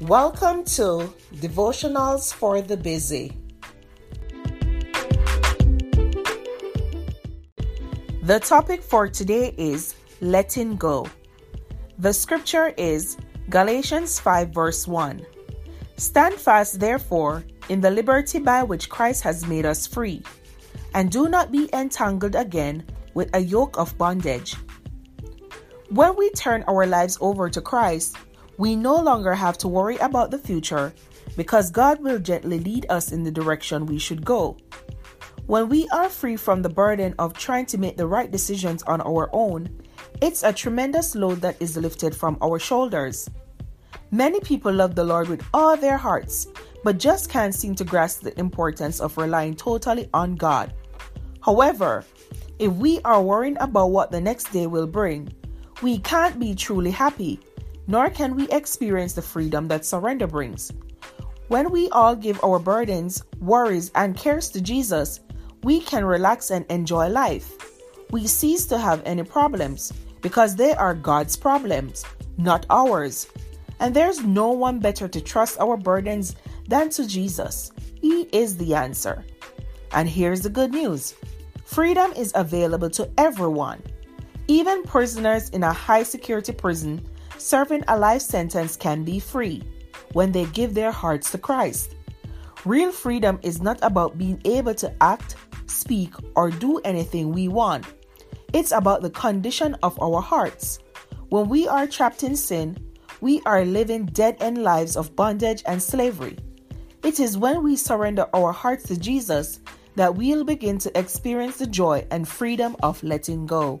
Welcome to Devotionals for the Busy. The topic for today is letting go. The scripture is Galatians 5, verse 1. Stand fast, therefore, in the liberty by which Christ has made us free, and do not be entangled again with a yoke of bondage. When we turn our lives over to Christ, we no longer have to worry about the future because God will gently lead us in the direction we should go. When we are free from the burden of trying to make the right decisions on our own, it's a tremendous load that is lifted from our shoulders. Many people love the Lord with all their hearts, but just can't seem to grasp the importance of relying totally on God. However, if we are worrying about what the next day will bring, we can't be truly happy, nor can we experience the freedom that surrender brings. When we all give our burdens, worries, and cares to Jesus, we can relax and enjoy life. We cease to have any problems because they are God's problems, not ours. And there's no one better to trust our burdens than to Jesus. He is the answer. And here's the good news freedom is available to everyone. Even prisoners in a high security prison serving a life sentence can be free when they give their hearts to Christ. Real freedom is not about being able to act, speak, or do anything we want. It's about the condition of our hearts. When we are trapped in sin, we are living dead end lives of bondage and slavery. It is when we surrender our hearts to Jesus that we'll begin to experience the joy and freedom of letting go.